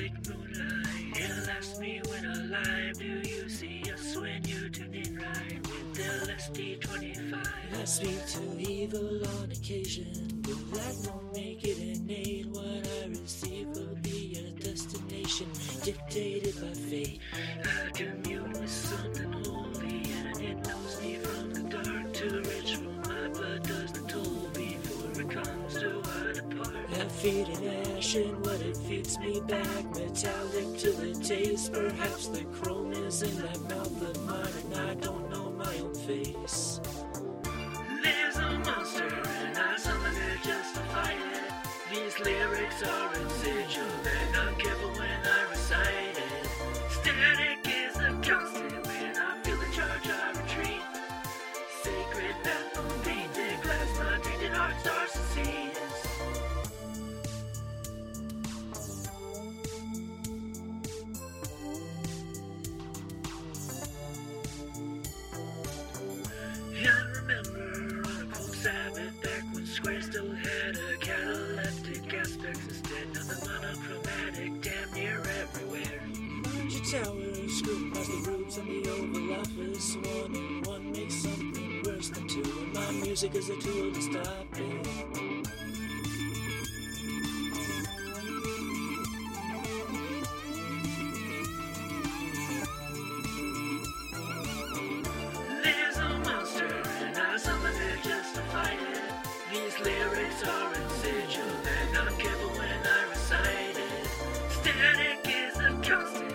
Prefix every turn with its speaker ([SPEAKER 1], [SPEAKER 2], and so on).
[SPEAKER 1] plastic moonlight. He'll ask me when alive. Do you see us when you tune in right with LSD25? I speak to evil on occasion, but that won't make it innate. What I receive will be a destination dictated by fate. I commune with something holy, and it knows me from the dark to ritual. My blood does the toll before it comes to our depart. I feed it ash what it feeds me back, metallic to the taste. Perhaps the chrome is in that mouth of mine, and I don't know my own face. There's a monster, and I summon it just to fight it. These lyrics are residual, and I'm careful when tower screwed past the and the Oval Office. One and one makes something worse than two, and my music is a tool to stop it. lyrics are its sigil and I'm careful when I recite it. Static is a constant.